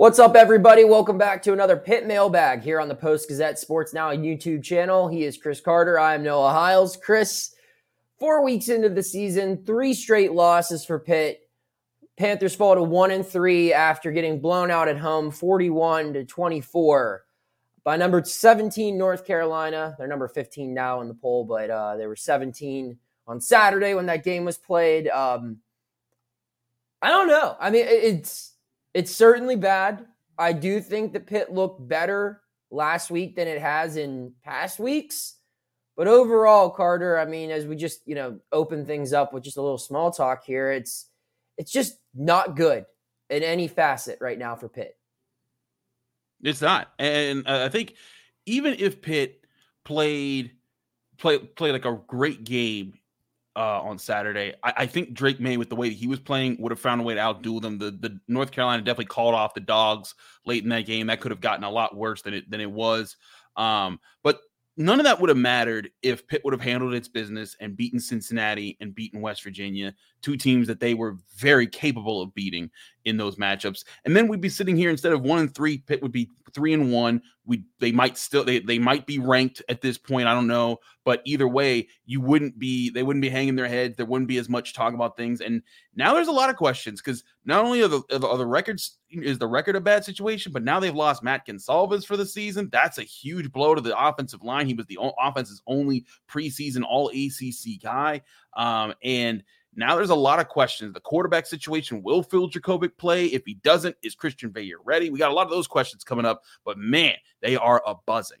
What's up, everybody? Welcome back to another Pitt Mailbag here on the Post Gazette Sports Now YouTube channel. He is Chris Carter. I am Noah Hiles. Chris, four weeks into the season, three straight losses for Pitt. Panthers fall to one and three after getting blown out at home, forty-one to twenty-four by number seventeen North Carolina. They're number fifteen now in the poll, but uh, they were seventeen on Saturday when that game was played. Um, I don't know. I mean, it's it's certainly bad. I do think the Pitt looked better last week than it has in past weeks. But overall, Carter, I mean, as we just, you know, open things up with just a little small talk here, it's it's just not good in any facet right now for Pitt. It's not. And I think even if Pitt played play played like a great game uh, on Saturday. I, I, think Drake Maye, with the way that he was playing, would have found a way to outdo them. The the North Carolina definitely called off the dogs late in that game. That could have gotten a lot worse than it than it was. Um, but none of that would have mattered if Pitt would have handled its business and beaten Cincinnati and beaten West Virginia, two teams that they were very capable of beating in those matchups. And then we'd be sitting here instead of one and three, Pitt would be three and one. We they might still they, they might be ranked at this point. I don't know, but either way, you wouldn't be they wouldn't be hanging their heads. There wouldn't be as much talk about things. And now there's a lot of questions because not only are the, are the records is the record a bad situation, but now they've lost Matt Gonsalves for the season. That's a huge blow to the offensive line. He was the offense's only preseason All ACC guy, um, and now there's a lot of questions. The quarterback situation will Phil Jurkovec play? If he doesn't, is Christian Veilleux ready? We got a lot of those questions coming up, but man, they are a buzzing.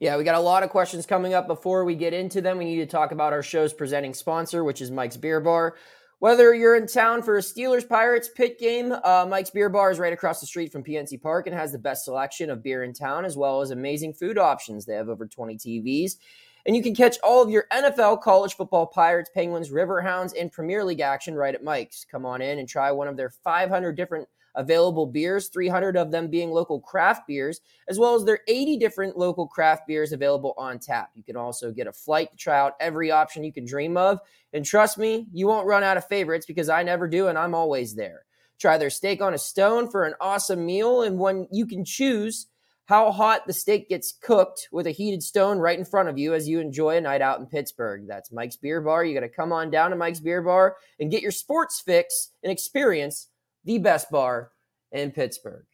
Yeah, we got a lot of questions coming up. Before we get into them, we need to talk about our show's presenting sponsor, which is Mike's Beer Bar. Whether you're in town for a Steelers Pirates Pitt game, uh, Mike's Beer Bar is right across the street from PNC Park and has the best selection of beer in town, as well as amazing food options. They have over 20 TVs and you can catch all of your NFL, college football, Pirates, Penguins, Riverhounds, and Premier League action right at Mike's. Come on in and try one of their 500 different available beers, 300 of them being local craft beers, as well as their 80 different local craft beers available on tap. You can also get a flight to try out every option you can dream of. And trust me, you won't run out of favorites because I never do, and I'm always there. Try their steak on a stone for an awesome meal, and when you can choose how hot the steak gets cooked with a heated stone right in front of you as you enjoy a night out in Pittsburgh. That's Mike's Beer Bar. You got to come on down to Mike's Beer Bar and get your sports fix and experience the best bar in Pittsburgh.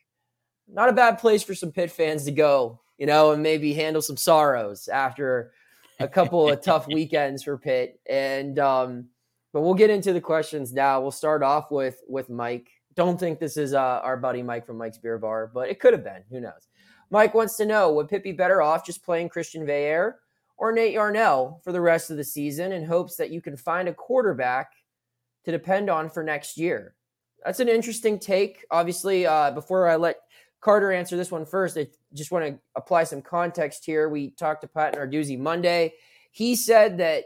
Not a bad place for some Pitt fans to go, you know, and maybe handle some sorrows after a couple of tough weekends for Pitt. And um, but we'll get into the questions now. We'll start off with with Mike. Don't think this is uh, our buddy Mike from Mike's Beer Bar, but it could have been. Who knows? Mike wants to know would Pitt be better off just playing Christian Veilleux or Nate Yarnell for the rest of the season in hopes that you can find a quarterback to depend on for next year? That's an interesting take. Obviously, uh, before I let Carter answer this one first, I just want to apply some context here. We talked to Pat Narduzzi Monday. He said that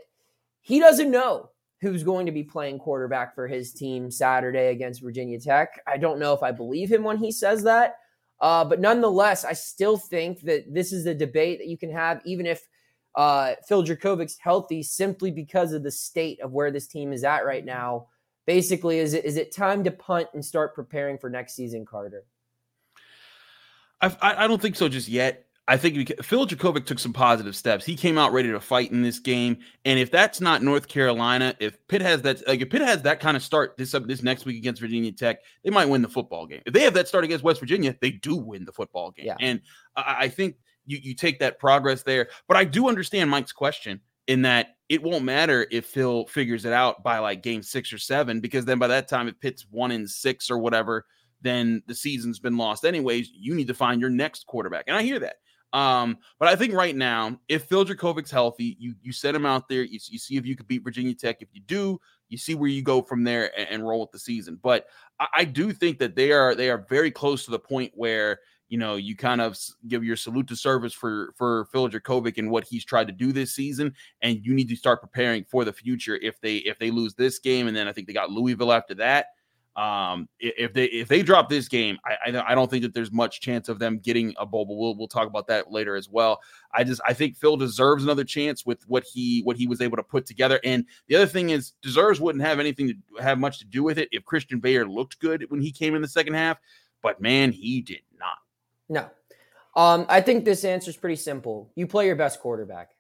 he doesn't know who's going to be playing quarterback for his team Saturday against Virginia Tech. I don't know if I believe him when he says that. Uh, but nonetheless, I still think that this is a debate that you can have, even if uh, Phil Jurkovec's healthy, simply because of the state of where this team is at right now. Basically, is it is it time to punt and start preparing for next season, Carter? I, I don't think so just yet. I think Phil Jurkovec took some positive steps. He came out ready to fight in this game, and if that's not North Carolina, if Pitt has that, like if Pitt has that kind of start this up this next week against Virginia Tech, they might win the football game. If they have that start against West Virginia, they do win the football game. Yeah. And I, I think you you take that progress there. But I do understand Mike's question in that it won't matter if Phil figures it out by like game six or seven, because then by that time, if Pitt's one in six or whatever, then the season's been lost anyways. You need to find your next quarterback, and I hear that. Um, but I think right now, if Phil Jurkovec's healthy, you you set him out there, you, you see if you could beat Virginia Tech. If you do, you see where you go from there and, and roll with the season. But I, I, do think that they are they are very close to the point where you know you kind of give your salute to service for for Phil Jurkovec and what he's tried to do this season, and you need to start preparing for the future if they if they lose this game, and then I think they got Louisville after that. Um, if they if they drop this game, I, I, I don't think that there's much chance of them getting a bowl. But we'll we'll talk about that later as well. I just I think Phil deserves another chance with what he what he was able to put together. And the other thing is, deserves wouldn't have anything to have much to do with it if Christian Veilleux looked good when he came in the second half. but man, he did not. No. Um, I think this answer is pretty simple. You play your best quarterback.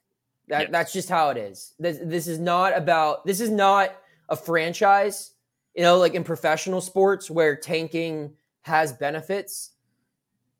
That, yes. That's just how it is. This, this is not about, this is not a franchise, you know, like in professional sports where tanking has benefits.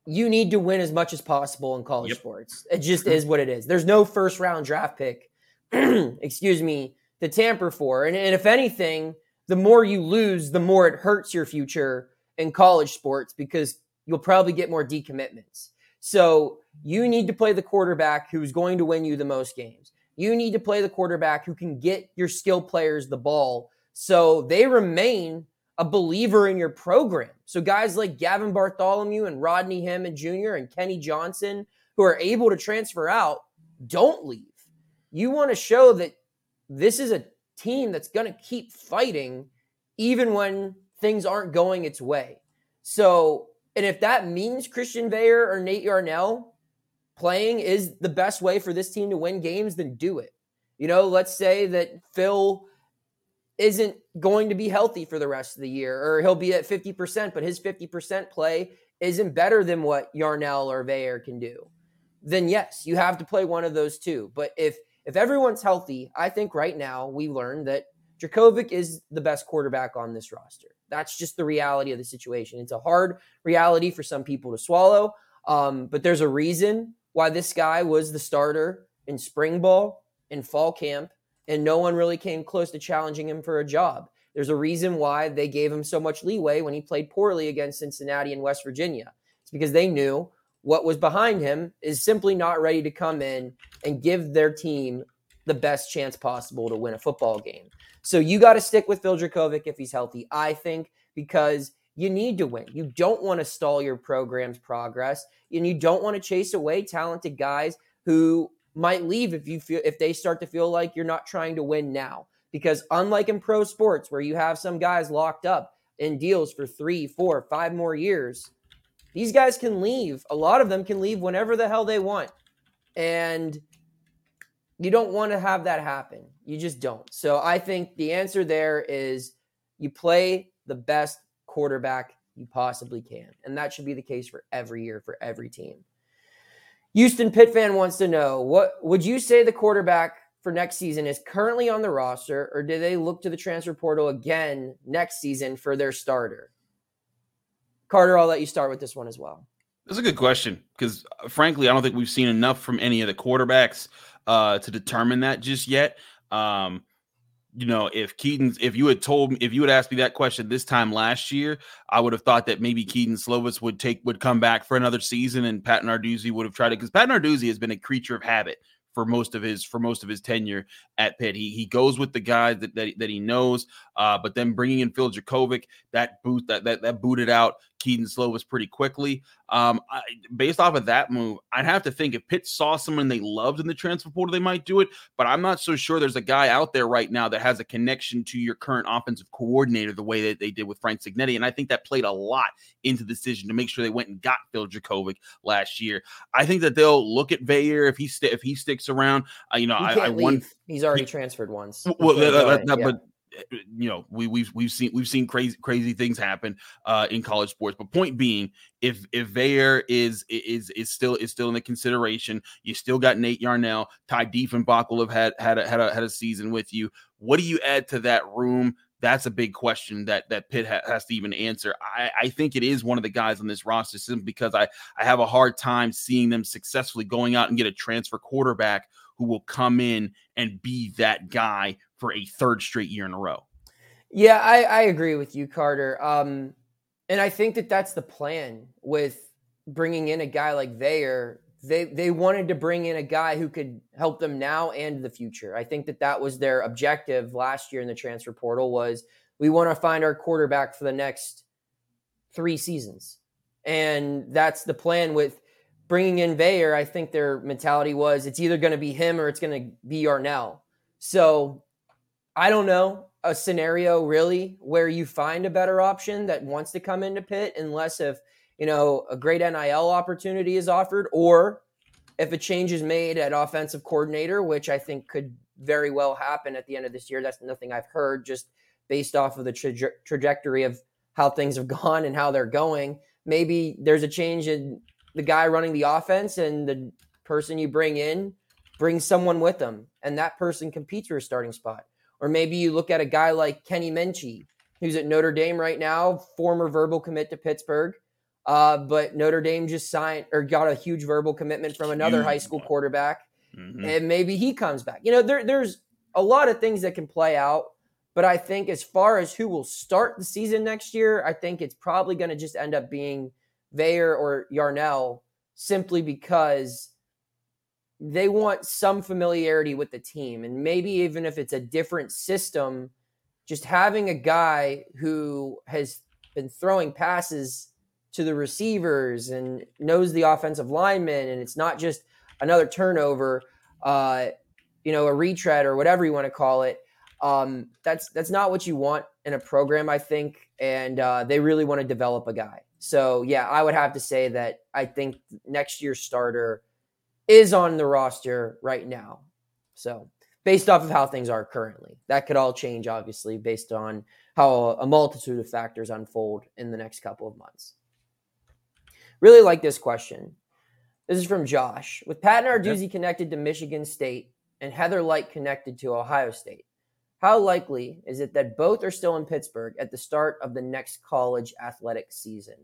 You need to win as much as possible in college yep. sports. It just is what it is. There's no first round draft pick, excuse me, to tamper for. And, and if anything, the more you lose, the more it hurts your future in college sports because you'll probably get more decommitments. So you need to play the quarterback who's going to win you the most games. You need to play the quarterback who can get your skill players the ball so they remain a believer in your program. So guys like Gavin Bartholomew and Rodney Hammond Jr. and Kenny Johnson who are able to transfer out, don't leave. You want to show that this is a team that's going to keep fighting even when things aren't going its way. So and if that means Christian Veilleux or Nate Yarnell playing is the best way for this team to win games, then do it. You know, let's say that Phil isn't going to be healthy for the rest of the year, or he'll be at 50%, but his 50% play isn't better than what Yarnell or Veilleux can do. Then yes, you have to play one of those two. But if if everyone's healthy, I think right now we learned that Jurkovec is the best quarterback on this roster. That's just the reality of the situation. It's a hard reality for some people to swallow, um, but there's a reason why this guy was the starter in spring ball, in fall camp, and no one really came close to challenging him for a job. There's a reason why they gave him so much leeway when he played poorly against Cincinnati and West Virginia. It's because they knew what was behind him is simply not ready to come in and give their team the best chance possible to win a football game. So you got to stick with Phil Jurkovec if he's healthy, I think, because you need to win. You don't want to stall your program's progress, and you don't want to chase away talented guys who might leave if you feel if they start to feel like you're not trying to win now. Because unlike in pro sports where you have some guys locked up in deals for three, four, five more years, these guys can leave. A lot of them can leave whenever the hell they want. And you don't want to have that happen. You just don't. So I think the answer there is you play the best quarterback you possibly can. And that should be the case for every year for every team. Houston Pitt fan wants to know what would you say the quarterback for next season is currently on the roster, or do they look to the transfer portal again next season for their starter? Carter, I'll let you start with this one as well. That's a good question because, uh, frankly, I don't think we've seen enough from any of the quarterbacks uh, to determine that just yet. Um, you know, if Kedon, if you had told me, if you had asked me that question this time last year, I would have thought that maybe Kedon Slovis would take would come back for another season, and Pat Narduzzi would have tried it because Pat Narduzzi has been a creature of habit for most of his for most of his tenure at Pitt. He he goes with the guys that that, that he knows, uh, but then bringing in Phil Jurkovec, that boot that that that booted out Kedon Slovis pretty quickly. Um, I, based off of that move, I'd have to think if Pitt saw someone they loved in the transfer portal, they might do it. But I'm not so sure there's a guy out there right now that has a connection to your current offensive coordinator the way that they did with Frank Cignetti. And I think that played a lot into the decision to make sure they went and got Phil Jurkovec last year. I think that they'll look at Veilleux if he st- if he sticks around. Uh, you know, I, I want. He's already he, transferred once. Well, that, that, yeah. but you know we we've we've seen we've seen crazy crazy things happen uh in college sports but point being if if Veilleux is is is still is still in the consideration you still got Nate Yarnell Ty Dieffenbach will have had had a, had a, had a season with you what do you add to that room that's a big question that that Pitt ha- has to even answer. I, I think it is one of the guys on this roster simply because I I have a hard time seeing them successfully going out and get a transfer quarterback who will come in and be that guy for a third straight year in a row. Yeah, I, I agree with you, Carter. Um, and I think that that's the plan with bringing in a guy like Veilleux. They they wanted to bring in a guy who could help them now and the future. I think that that was their objective last year in the transfer portal was we want to find our quarterback for the next three seasons, and that's the plan with bringing in Veilleux. I think their mentality was it's either going to be him or it's going to be Yarnell. So I don't know a scenario really where you find a better option that wants to come into Pitt, unless if you know a great NIL opportunity is offered, or if a change is made at offensive coordinator, which I think could very well happen at the end of this year. That's nothing I've heard, just based off of the tra- trajectory of how things have gone and how they're going. maybe there's a change in the guy running the offense and the person you bring in brings someone with them and that person competes for a starting spot. Or maybe you look at a guy like Kenny Minchey, who's at Notre Dame right now, former verbal commit to Pittsburgh. Uh, but Notre Dame just signed or got a huge verbal commitment from another huge. high school quarterback. Mm-hmm. And maybe he comes back. You know, there, there's a lot of things that can play out. But I think as far as who will start the season next year, I think it's probably going to just end up being Veilleux or Yarnell simply because they want some familiarity with the team. And maybe even if it's a different system, just having a guy who has been throwing passes to the receivers and knows the offensive linemen, and it's not just another turnover, uh, you know, a retread or whatever you want to call it. Um, that's that's not what you want in a program, I think, and uh, they really want to develop a guy. So yeah, I would have to say that I think next year's starter is on the roster right now. So, based off of how things are currently, that could all change, obviously, based on how a multitude of factors unfold in the next couple of months. Really like this question. This is from Josh. With Pat Narduzzi yep. connected to Michigan State and Heather Lyke connected to Ohio State, how likely is it that both are still in Pittsburgh at the start of the next college athletic season?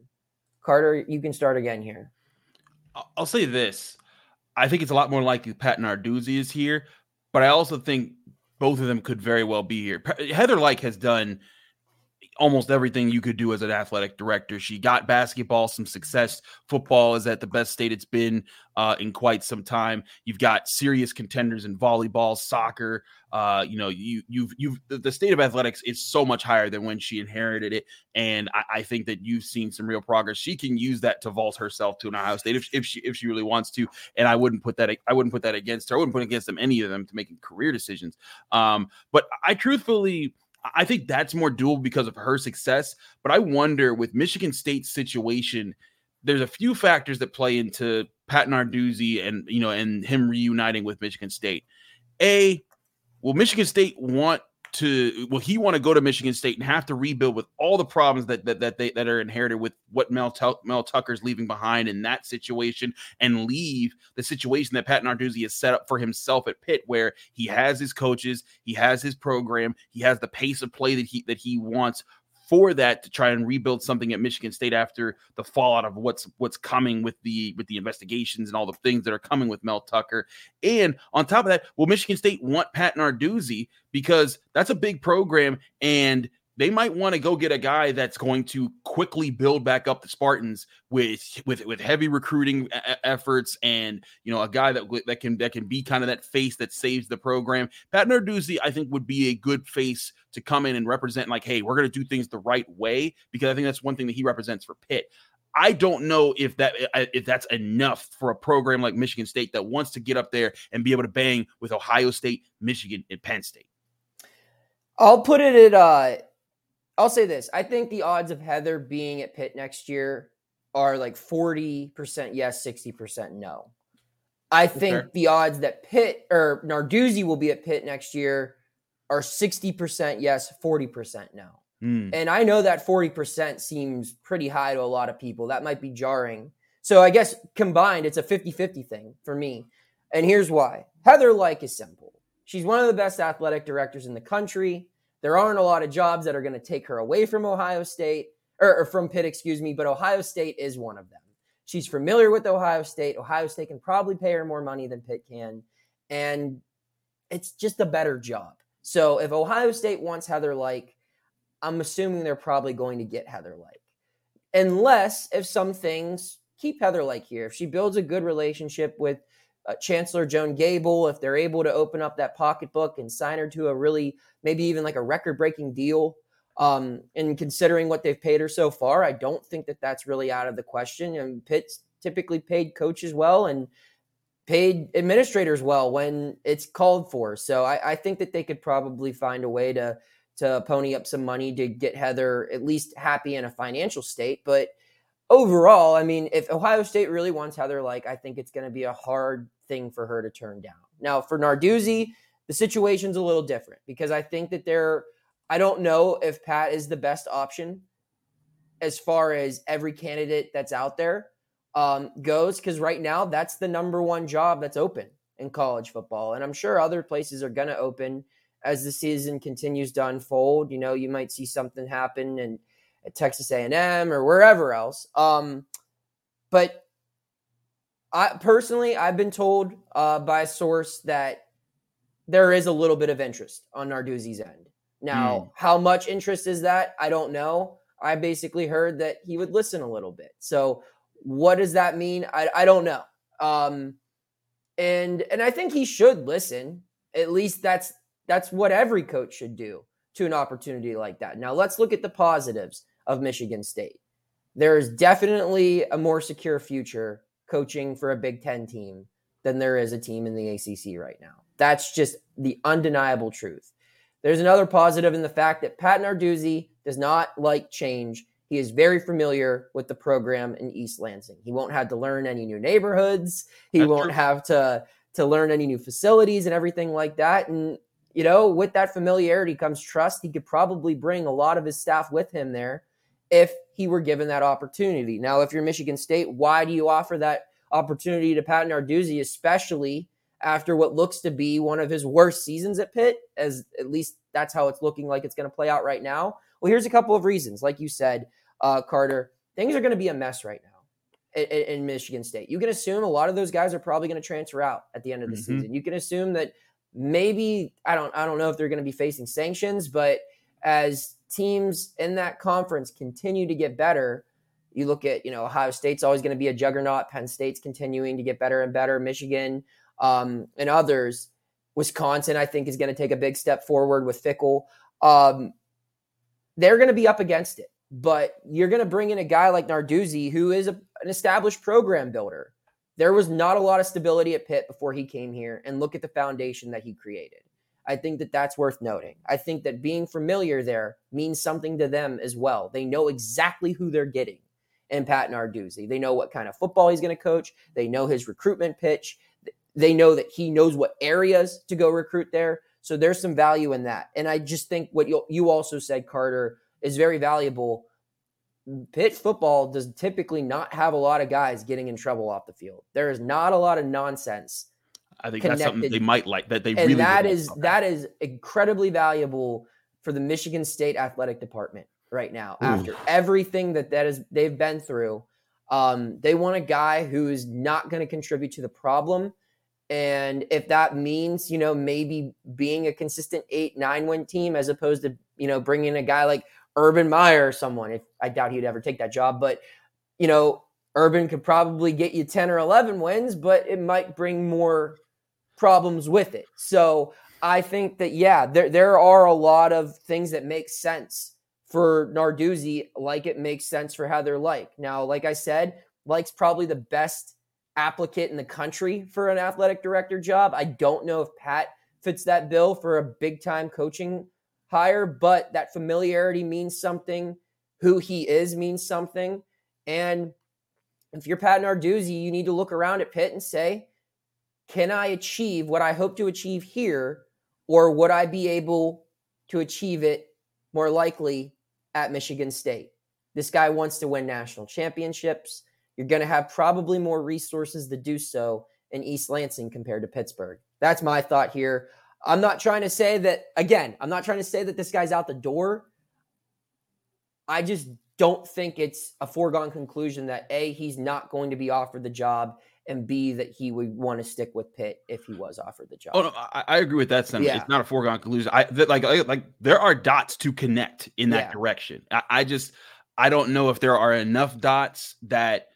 Carter, you can start again here. I'll say this. I think it's a lot more likely Pat Narduzzi is here, but I also think both of them could very well be here. Heather Lyke has done almost everything you could do as an athletic director. She got basketball some success. Football is at the best state it's been uh, in quite some time. You've got serious contenders in volleyball, soccer. Uh, you know, you you've you've the state of athletics is so much higher than when she inherited it, and I, I, think that you've seen some real progress. She can use that to vault herself to an Ohio State if, if she if she really wants to, and I wouldn't put that I wouldn't put that against her. I wouldn't put against them any of them to making career decisions. Um, but I truthfully I think that's more doable because of her success. But I wonder with Michigan State's situation, there's a few factors that play into Pat Narduzzi and you know and him reuniting with Michigan State. A, will Michigan State want to will he want to go to Michigan State and have to rebuild with all the problems that that that they that are inherited with what Mel Mel Tucker's leaving behind in that situation and leave the situation that Pat Narduzzi has set up for himself at Pitt where he has his coaches, he has his program, he has the pace of play that he that he wants for that to try and rebuild something at Michigan State after the fallout of what's what's coming with the with the investigations and all the things that are coming with Mel Tucker. And on top of that, will Michigan State want Pat Narduzzi because that's a big program and they might want to go get a guy that's going to quickly build back up the Spartans with with with heavy recruiting a- efforts and you know a guy that that can that can be kind of that face that saves the program. Pat Narduzzi, I think, would be a good face to come in and represent like, hey, we're going to do things the right way because I think that's one thing that he represents for Pitt. I don't know if that if that's enough for a program like Michigan State that wants to get up there and be able to bang with Ohio State, Michigan, and Penn State. I'll put it at uh I'll say this. I think the odds of Heather being at Pitt next year are like 40% yes, 60% no. I think okay. the odds that Pitt or Narduzzi will be at Pitt next year are 60% yes, 40% no. Mm. And I know that 40% seems pretty high to a lot of people. That might be jarring. So I guess combined, it's a 50 50 thing for me. And here's why Heather Lyke is simple. She's one of the best athletic directors in the country. There aren't a lot of jobs that are going to take her away from Ohio State or, or from Pitt, excuse me, but Ohio State is one of them. She's familiar with Ohio State. Ohio State can probably pay her more money than Pitt can. And it's just a better job. So if Ohio State wants Heather Lyke, I'm assuming they're probably going to get Heather Lyke. Unless if some things keep Heather Lyke here. If she builds a good relationship with uh, Chancellor Joan Gabel, if they're able to open up that pocketbook and sign her to a really, maybe even like a record breaking deal. Um, and considering what they've paid her so far, I don't think that that's really out of the question. And Pitt's typically paid coaches well and paid administrators well when it's called for. So I, I think that they could probably find a way to to pony up some money to get Heather at least happy in a financial state. But overall, I mean, if Ohio State really wants Heather Lyke, I think it's going to be a hard thing for her to turn down. Now, for Narduzzi, the situation's a little different because I think that they're, I don't know if Pat is the best option. as far as every candidate that's out there um, goes, because right now that's the number one job that's open in college football, and I'm sure other places are going to open as the season continues to unfold. You know, you might see something happen and at Texas A&M or wherever else. Um, but I personally, I've been told uh, by a source that there is a little bit of interest on Narduzzi's end. Now, mm. how much interest is that? I don't know. I basically heard that he would listen a little bit. So, what does that mean? I, I don't know. Um, and and I think he should listen. At least that's that's what every coach should do to an opportunity like that. Now, let's look at the positives of Michigan State. There is definitely a more secure future coaching for a Big Ten team than there is a team in the ACC right now. That's just the undeniable truth. There's another positive in the fact that Pat Narduzzi does not like change. He is very familiar with the program in East Lansing. He won't have to learn any new neighborhoods. He That's won't true. have to to learn any new facilities and everything like that. And you know, with that familiarity comes trust. He could probably bring a lot of his staff with him there if he were given that opportunity. Now, if you're Michigan State, why do you offer that opportunity to Pat Narduzzi, especially after what looks to be one of his worst seasons at Pitt? As at least that's how it's looking like it's going to play out right now. Well, here's a couple of reasons. Like you said, uh, Carter, things are going to be a mess right now in, in, Michigan State. You can assume a lot of those guys are probably going to transfer out at the end of the mm-hmm. season. You can assume that maybe I don't I don't know if they're going to be facing sanctions, but as teams in that conference continue to get better, you look at you know Ohio State's always going to be a juggernaut. Penn State's continuing to get better and better. Michigan um, and others. Wisconsin, I think, is going to take a big step forward with Fickell. Um, they're going to be up against it, but you're going to bring in a guy like Narduzzi, who is a, an established program builder there was not a lot of stability at Pitt before he came here, and look at the foundation that he created. I think that that's worth noting. I think that being familiar there means something to them as well. They know exactly who they're getting in Pat Narduzzi. They know what kind of football he's going to coach. They know his recruitment pitch. They know that he knows what areas to go recruit there. So there's some value in that. And I just think what you you also said, Carter, is very valuable Pitt football does typically not have a lot of guys getting in trouble off the field. There is not a lot of nonsense. I think connected. that's something they might like that they and really that is that is incredibly valuable for the Michigan State athletic department right now. Ooh. After everything that that is they've been through, um, they want a guy who is not going to contribute to the problem. And if that means, you know, maybe being a consistent eight, nine win team as opposed to, you know, bringing a guy like Urban Meyer or someone. If I doubt he'd ever take that job, but you know, Urban could probably get you 10 or 11 wins, but it might bring more problems with it. So I think that yeah, there there are a lot of things that make sense for Narduzzi, like it makes sense for Heather Lyke. Now, like I said, Lyke's probably the best applicant in the country for an athletic director job. I don't know if Pat fits that bill for a big time coaching hire, but that familiarity means something. Who he is means something. And if you're Pat Narduzzi, you need to look around at Pitt and say, can I achieve what I hope to achieve here, or would I be able to achieve it more likely at Michigan State? This guy wants to win national championships. You're going to have probably more resources to do so in East Lansing compared to Pittsburgh. That's my thought here. I'm not trying to say that, again, I'm not trying to say that this guy's out the door. I just don't think it's a foregone conclusion that A, he's not going to be offered the job, and B, that he would want to stick with Pitt if he was offered the job. Oh, no, I, I agree with that sentiment. Yeah. It's not a foregone conclusion. I that, like, like there are dots to connect in that yeah. direction. I, I just I don't know if there are enough dots that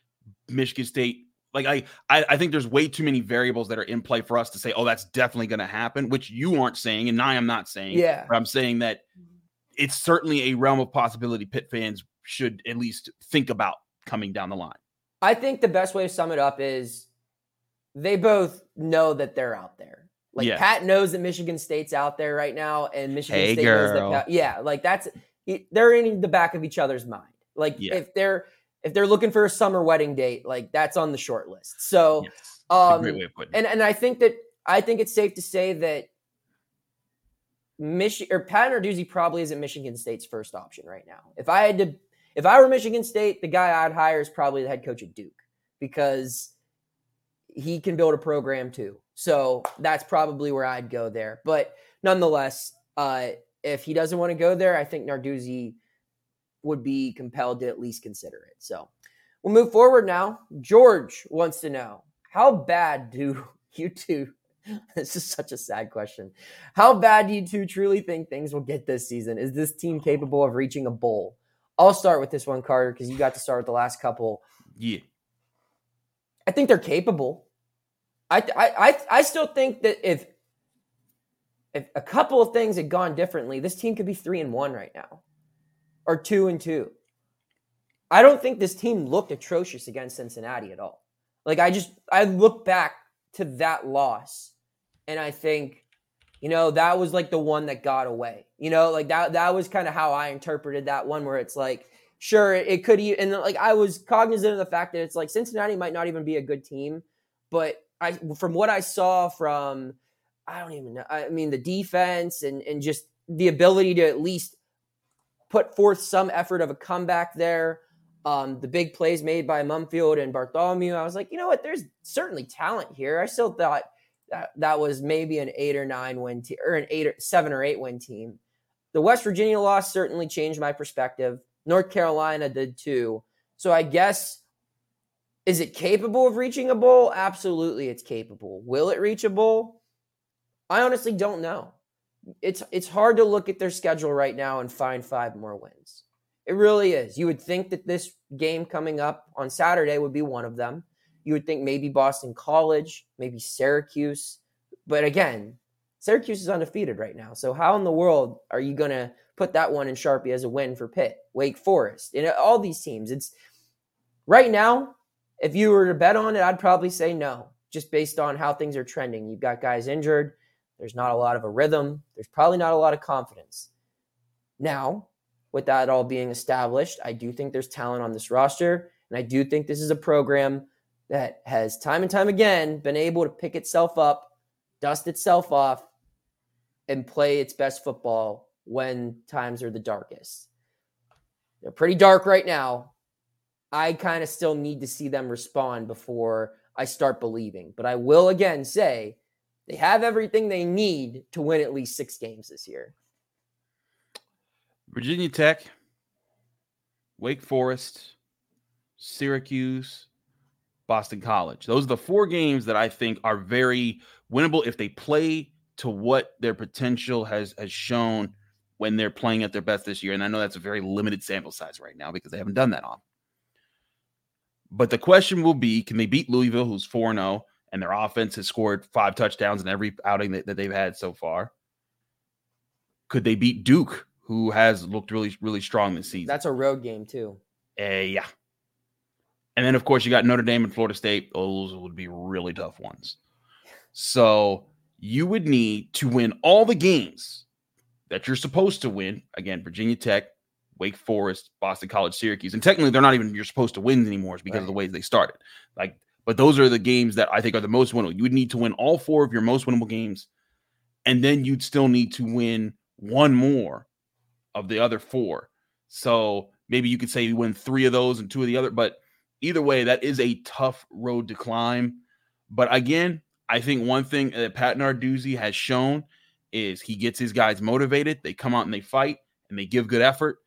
Michigan State like I, I, I think there's way too many variables that are in play for us to say, oh, that's definitely going to happen, which you aren't saying, and I am not saying. Yeah, I'm saying that it's certainly a realm of possibility. Pitt fans should at least think about coming down the line. I think the best way to sum it up is they both know that they're out there. Like yeah. Pat knows that Michigan State's out there right now, and Michigan hey, State girl. knows that. yeah, like that's they're in the back of each other's mind. Like yeah. if they're if they're looking for a summer wedding date, like that's on the short list. So, yes, um, and and I think that I think it's safe to say that Michigan or Pat Narduzzi probably isn't Michigan State's first option right now. If I had to, If I were Michigan State, the guy I'd hire is probably the head coach at Duke because he can build a program too. So that's probably where I'd go there. But nonetheless, uh, if he doesn't want to go there, I think Narduzzi would be compelled to at least consider it. So we'll move forward now. George wants to know how bad do you two? This is such a sad question. How bad do you two truly think things will get this season? Is this team capable of reaching a bowl? I'll start with this one, Carter, because you got to start with the last couple. Yeah. I think they're capable. I, I I I still think that if if a couple of things had gone differently, this team could be three and one right now, or two and two. I don't think this team looked atrocious against Cincinnati at all. Like I just I look back to that loss, and I think, you know, that was like the one that got away. You know, like that that was kind of how I interpreted that one, where it's like, sure, it could, and like I was cognizant of the fact that it's like Cincinnati might not even be a good team, but I from what I saw from I don't even know. I mean, the defense and and just the ability to at least put forth some effort of a comeback there. Um, the big plays made by Mumpfield and Bartholomew, I was like, you know what? There's certainly talent here. I still thought that that was maybe an eight or nine win team, or an eight or seven or eight win team. The West Virginia loss certainly changed my perspective. North Carolina did too. So I guess is it capable of reaching a bowl? Absolutely, it's capable. Will it reach a bowl? I honestly don't know. It's it's hard to look at their schedule right now and find five more wins. It really is. You would think that this game coming up on Saturday would be one of them. You would think maybe Boston College, maybe Syracuse. But again, Syracuse is undefeated right now. So how in the world are you going to put that one in Sharpie as a win for Pitt, Wake Forest, and all these teams? It's right now. If you were to bet on it, I'd probably say no, just based on how things are trending. You've got guys injured. There's not a lot of a rhythm. There's probably not a lot of confidence. Now, with that all being established, I do think there's talent on this roster. And I do think this is a program that has time and time again been able to pick itself up, dust itself off, and play its best football when times are the darkest. They're pretty dark right now. I kind of still need to see them respond before I start believing. But I will again say they have everything they need to win at least six games this year. Virginia Tech, Wake Forest, Syracuse, Boston College. Those are the four games that I think are very winnable if they play to what their potential has has shown when they're playing at their best this year. And I know that's a very limited sample size right now because they haven't done that on. But the question will be can they beat Louisville, who's 4 0, and their offense has scored five touchdowns in every outing that, that they've had so far? Could they beat Duke, who has looked really, really strong this season? That's a road game, too. Uh, yeah. And then, of course, you got Notre Dame and Florida State. Those would be really tough ones. So you would need to win all the games that you're supposed to win. Again, Virginia Tech, Wake Forest, Boston College, Syracuse. And technically, they're not even you're supposed to win anymore because right. of the ways they started. Like, but those are the games that I think are the most winnable. You would need to win all four of your most winnable games, and then you'd still need to win one more of the other four. So maybe you could say you win three of those and two of the other, but either way, that is a tough road to climb. But again, I think one thing that Pat Narduzzi has shown is he gets his guys motivated. They come out and they fight and they give good effort.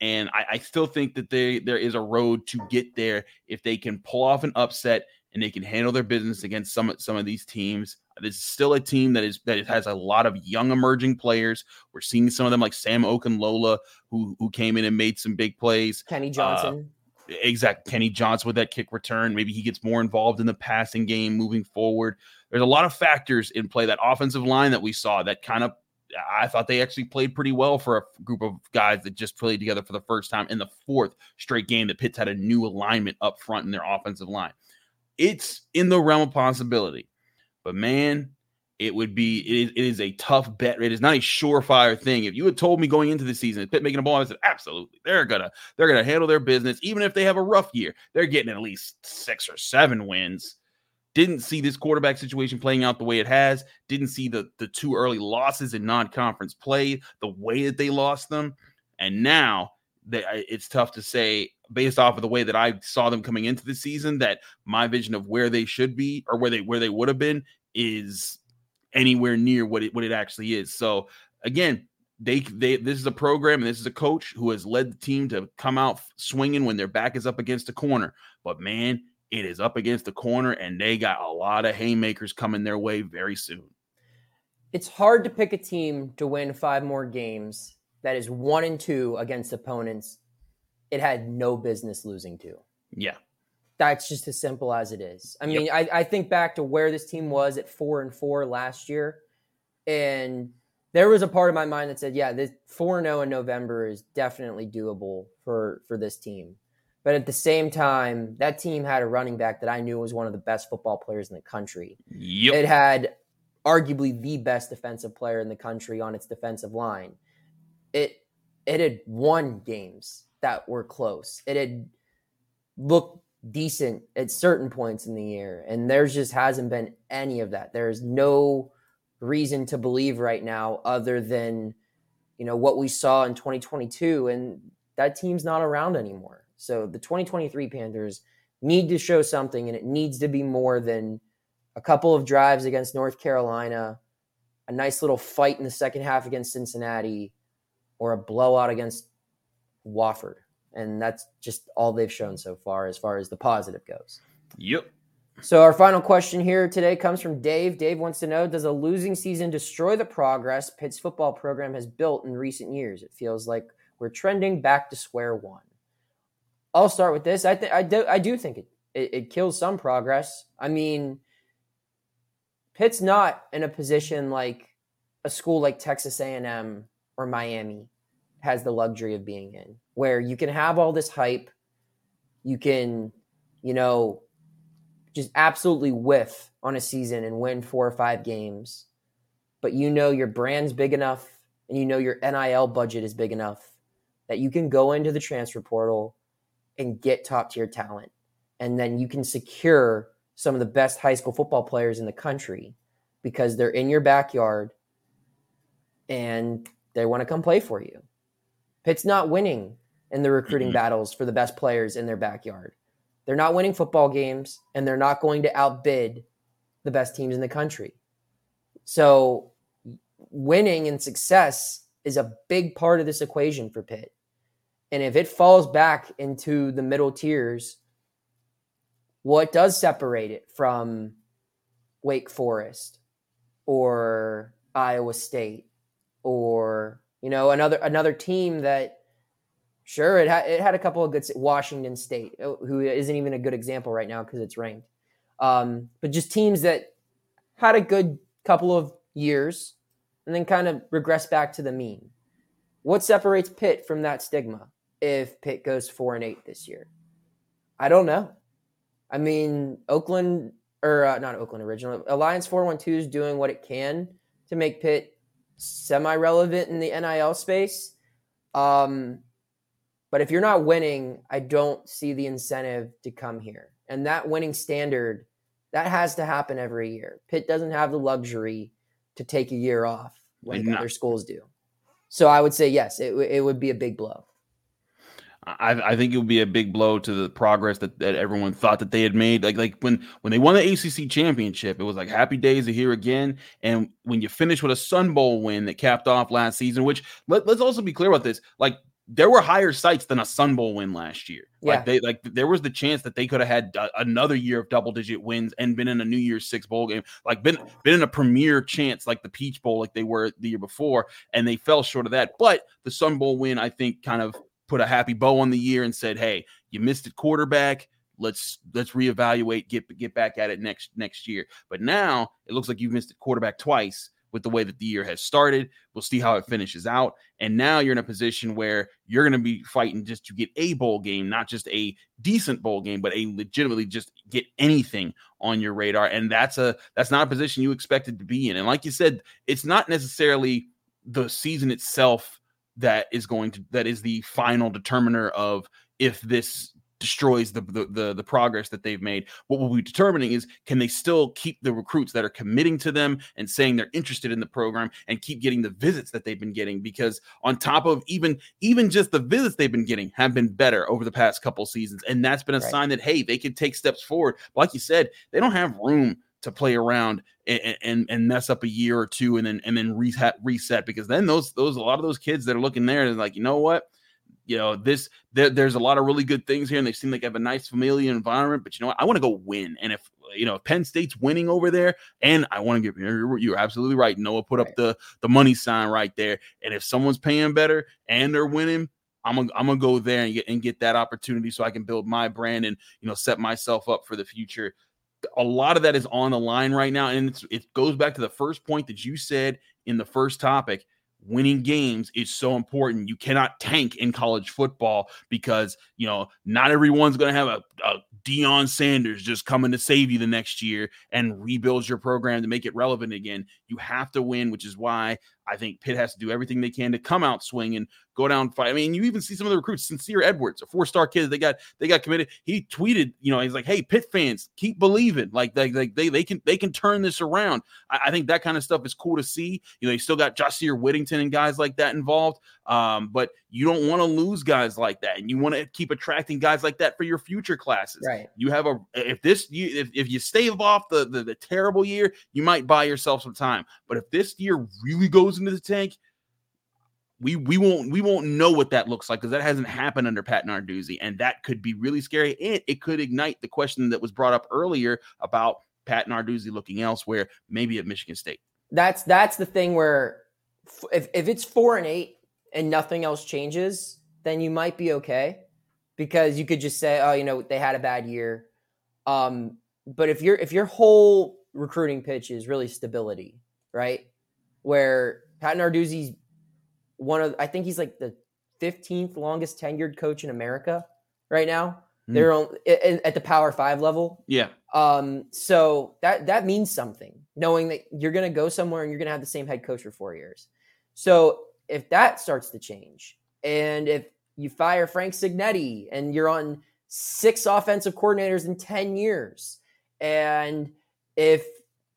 And I, I, still think that they there is a road to get there if they can pull off an upset and they can handle their business against some some of these teams. This is still a team that is that has a lot of young emerging players. We're seeing some of them like Sam Okunlola, who who came in and made some big plays. Kenny uh, Johnson. Uh, exact Kenny Johnson with that kick return. Maybe he gets more involved in the passing game moving forward. There's a lot of factors in play. That offensive line that we saw that kind of I thought they actually played pretty well for a group of guys that just played together for the first time in the fourth straight game that Pitt's had a new alignment up front in their offensive line. It's in the realm of possibility. But man, it would be it is, it is a tough bet. It is not a surefire thing. If you had told me going into the season, Pitt making a ball, I said absolutely. They're gonna they're gonna handle their business, even if they have a rough year. They're getting at least six or seven wins didn't see this quarterback situation playing out the way it has. Didn't see the the two early losses in non-conference play, the way that they lost them. And now That it's tough to say based off of the way that I saw them coming into the season that my vision of where they should be or where they where they would have been is anywhere near what it what it actually is. So again, they they this is a program and this is a coach who has led the team to come out swinging when their back is up against the corner. But man, it is up against the corner and they got a lot of haymakers coming their way very soon. It's hard to pick a team to win five more games that is one and two against opponents it had no business losing to. Yeah. That's just as simple as it is. I mean, yep. I, I think back to where this team was at four and four last year, and there was a part of my mind that said, yeah, this 4 and 0 in November is definitely doable for for this team. But at the same time, that team had a running back that I knew was one of the best football players in the country. Yep. It had arguably the best defensive player in the country on its defensive line. It it had won games that were close. It had looked decent at certain points in the year, and there's just hasn't been any of that. There's no reason to believe right now other than you know what we saw in 2022 and that team's not around anymore so the 2023 panthers need to show something and it needs to be more than a couple of drives against north carolina a nice little fight in the second half against cincinnati or a blowout against wofford and that's just all they've shown so far as far as the positive goes yep so our final question here today comes from Dave. Dave wants to know: Does a losing season destroy the progress Pitt's football program has built in recent years? It feels like we're trending back to square one. I'll start with this. I think I do. I do think it, it it kills some progress. I mean, Pitt's not in a position like a school like Texas A&M or Miami has the luxury of being in, where you can have all this hype, you can, you know, just absolutely whiff on a season and win four or five games, but you know your brand's big enough and you know your NIL budget is big enough that you can go into the transfer portal and get top tier talent. And then you can secure some of the best high school football players in the country because they're in your backyard and they want to come play for you. Pitt's not winning in the recruiting mm-hmm. battles for the best players in their backyard. They're not winning football games and they're not going to outbid the best teams in the country. So, winning and success is a big part of this equation for Pitt. And if it falls back into the middle tiers, what does separate it from Wake Forest or Iowa State or you know another another team that Sure, it had it had a couple of good Washington State, uh, who isn't even a good example right now because it's ranked. Um, but just teams that had a good couple of years and then kind of regress back to the mean. What separates Pitt from that stigma if Pitt goes four and eight this year? I don't know. I mean, Oakland or uh, not Oakland original Alliance four one two is doing what it can to make Pitt semi relevant in the NIL space. Um, but if you're not winning, I don't see the incentive to come here. And that winning standard, that has to happen every year. Pitt doesn't have the luxury to take a year off like other schools do. So I would say yes, it, it would be a big blow. I, I, think it would be a big blow to the progress that, that everyone thought that they had made. Like like when when they won the ACC championship, it was like happy days are here again. And when you finish with a Sun Bowl win that capped off last season, which let, let's also be clear about this, like there were higher sights than a Sun Bowl win last year. Yeah. Like they like there was the chance that they could have had another year of double digit wins and been in a New Year's Six bowl game, like been been in a premier chance like the Peach Bowl, like they were the year before, and they fell short of that. But the Sun Bowl win, I think, kind of put a happy bow on the year and said, "Hey, you missed it quarterback." Let's let's reevaluate, get get back at it next next year. But now it looks like you've missed it quarterback twice with the way that the year has started. We'll see how it finishes out. And now you're in a position where you're going to be fighting just to get a bowl game, not just a decent bowl game, but a legitimately just get anything on your radar. And that's a that's not a position you expected to be in. And like you said, it's not necessarily the season itself that is going to that is the final determiner of if this destroys the, the, the the progress that they've made. What we'll be determining is can they still keep the recruits that are committing to them and saying they're interested in the program and keep getting the visits that they've been getting because on top of even even just the visits they've been getting have been better over the past couple seasons and that's been a right. sign that hey they can take steps forward. But like you said, they don't have room to play around and, and, and mess up a year or two and then and then reset reset because then those those a lot of those kids that are looking there is like you know what you know, this there, there's a lot of really good things here, and they seem like they have a nice familiar environment. But you know what? I want to go win. And if you know if Penn State's winning over there, and I want to give you're, you're absolutely right. Noah put right. up the the money sign right there. And if someone's paying better and they're winning, I'm gonna I'm gonna go there and get and get that opportunity so I can build my brand and you know set myself up for the future. A lot of that is on the line right now, and it goes back to the first point that you said in the first topic winning games is so important. You cannot tank in college football because, you know, not everyone's going to have a, a Sanders just coming to save you the next year and rebuild your program to make it relevant again. You have to win, which is why I think Pitt has to do everything they can to come out swinging, and go down fight. I mean, you even see some of the recruits, Sincere Edwards, a four-star kid, they got they got committed. He tweeted, you know, he's like, "Hey, Pitt fans, keep believing. Like, like, like they they can they can turn this around." I, I think that kind of stuff is cool to see. You know, you still got Jahsir Whittington and guys like that involved. Um, but you don't want to lose guys like that, and you want to keep attracting guys like that for your future classes. Right. You have a if this you if, if you stave off the, the the terrible year, you might buy yourself some time. But if this year really goes into the tank, we we won't we won't know what that looks like because that hasn't happened under Pat Narduzzi, and that could be really scary. And it could ignite the question that was brought up earlier about Pat Narduzzi looking elsewhere, maybe at Michigan State. That's that's the thing where if if it's four and eight and nothing else changes, then you might be okay because you could just say, oh, you know, they had a bad year. Um, but if your if your whole recruiting pitch is really stability, right? Where Pat Narduzzi's one of I think he's like the 15th longest tenured coach in America right now. Mm. They're on, at the Power 5 level. Yeah. Um so that that means something knowing that you're going to go somewhere and you're going to have the same head coach for 4 years. So if that starts to change and if you fire Frank Cignetti and you're on six offensive coordinators in 10 years and if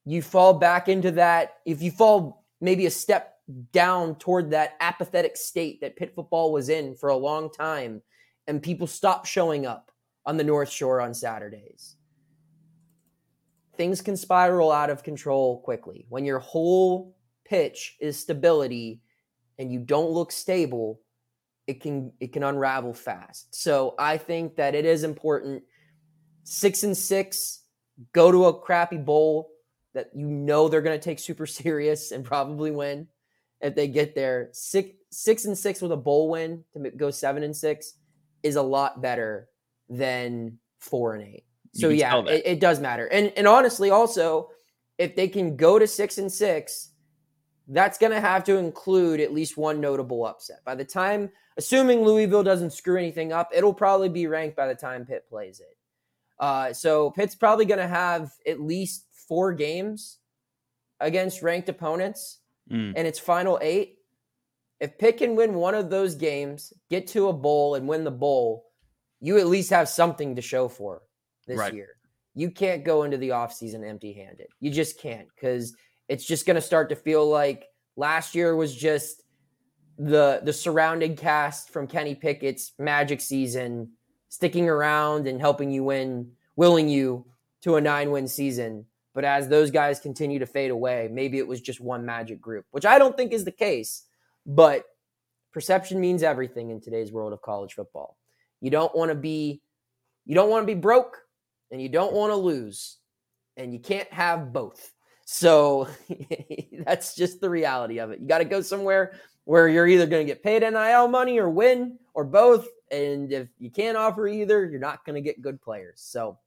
you fall back into that if you fall maybe a step down toward that apathetic state that Pitt football was in for a long time, and people stopped showing up on the North Shore on Saturdays. Things can spiral out of control quickly. When your whole pitch is stability and you don't look stable, it can it can unravel fast. So I think that it is important. Six and six, go to a crappy bowl that you know they're going to take super serious and probably win if they get there. Six six and six with a bowl win to go seven and six is a lot better than four and eight. So yeah, it, it does matter. And and honestly, also, if they can go to six and six, that's going to have to include at least one notable upset. By the time, assuming Louisville doesn't screw anything up, it'll probably be ranked by the time Pitt plays it. Uh, so Pitt's probably going to have at least four games against ranked opponents mm. and its final eight, if Pitt can win one of those games, get to a bowl and win the bowl, you at least have something to show for this right. year. You can't go into the offseason empty handed. You just can't because it's just going to start to feel like last year was just the the surrounding cast from Kenny Pickett's magic season sticking around and helping you win, willing you to a nine win season. But as those guys continue to fade away, maybe it was just one magic group, which I don't think is the case. But perception means everything in today's world of college football. You don't want to be you don't want to be broke and you don't want to lose. And you can't have both. So that's just the reality of it. You got to go somewhere where you're either going to get paid NIL money or win or both. And if you can't offer either, you're not going to get good players. So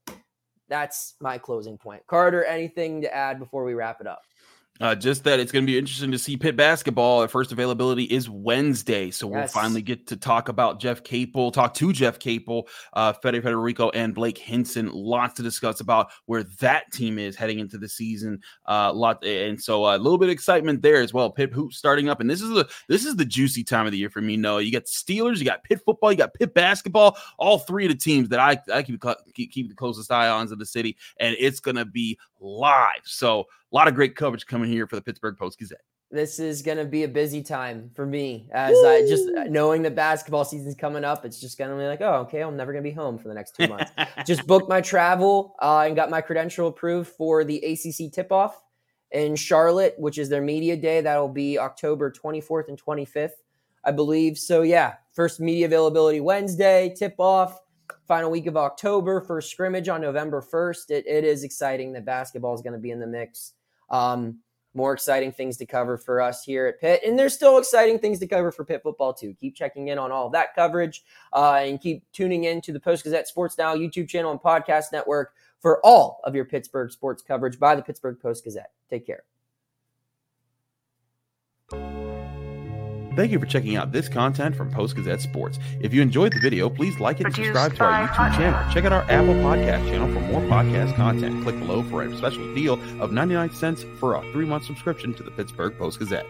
that's my closing point. Carter, anything to add before we wrap it up? Uh, just that it's going to be interesting to see Pitt basketball. At first availability is Wednesday, so yes. we'll finally get to talk about Jeff Capel, talk to Jeff Capel, uh, Fede Federiko, and Blake Hinson. Lots to discuss about where that team is heading into the season. Uh, lot and so uh, a little bit of excitement there as well. Pitt hoops starting up, and this is the this is the juicy time of the year for me. Noah, you got Steelers, you got Pitt football, you got Pitt basketball. All three of the teams that I I keep keep, keep the closest eye on in the city, and it's going to be live. So a lot of great coverage coming here for the Pittsburgh Post Gazette. This is going to be a busy time for me as Woo! I just uh, knowing the basketball season's coming up. It's just going to be like, oh, okay, I'm never going to be home for the next two months. just booked my travel uh, and got my credential approved for the ACC tip off in Charlotte, which is their media day. That'll be October 24th and 25th, I believe. So, yeah, first media availability Wednesday, tip off final week of October, first scrimmage on November 1st. It, it is exciting that basketball is going to be in the mix. Um, more exciting things to cover for us here at Pitt. And there's still exciting things to cover for Pitt football, too. Keep checking in on all of that coverage uh, and keep tuning in to the Post Gazette Sports Now YouTube channel and podcast network for all of your Pittsburgh sports coverage by the Pittsburgh Post Gazette. Take care. Thank you for checking out this content from Post Gazette Sports. If you enjoyed the video, please like it and subscribe to our YouTube channel. Check out our Apple Podcast channel for more podcast content. Click below for a special deal of 99 cents for a three month subscription to the Pittsburgh Post Gazette.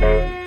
thank you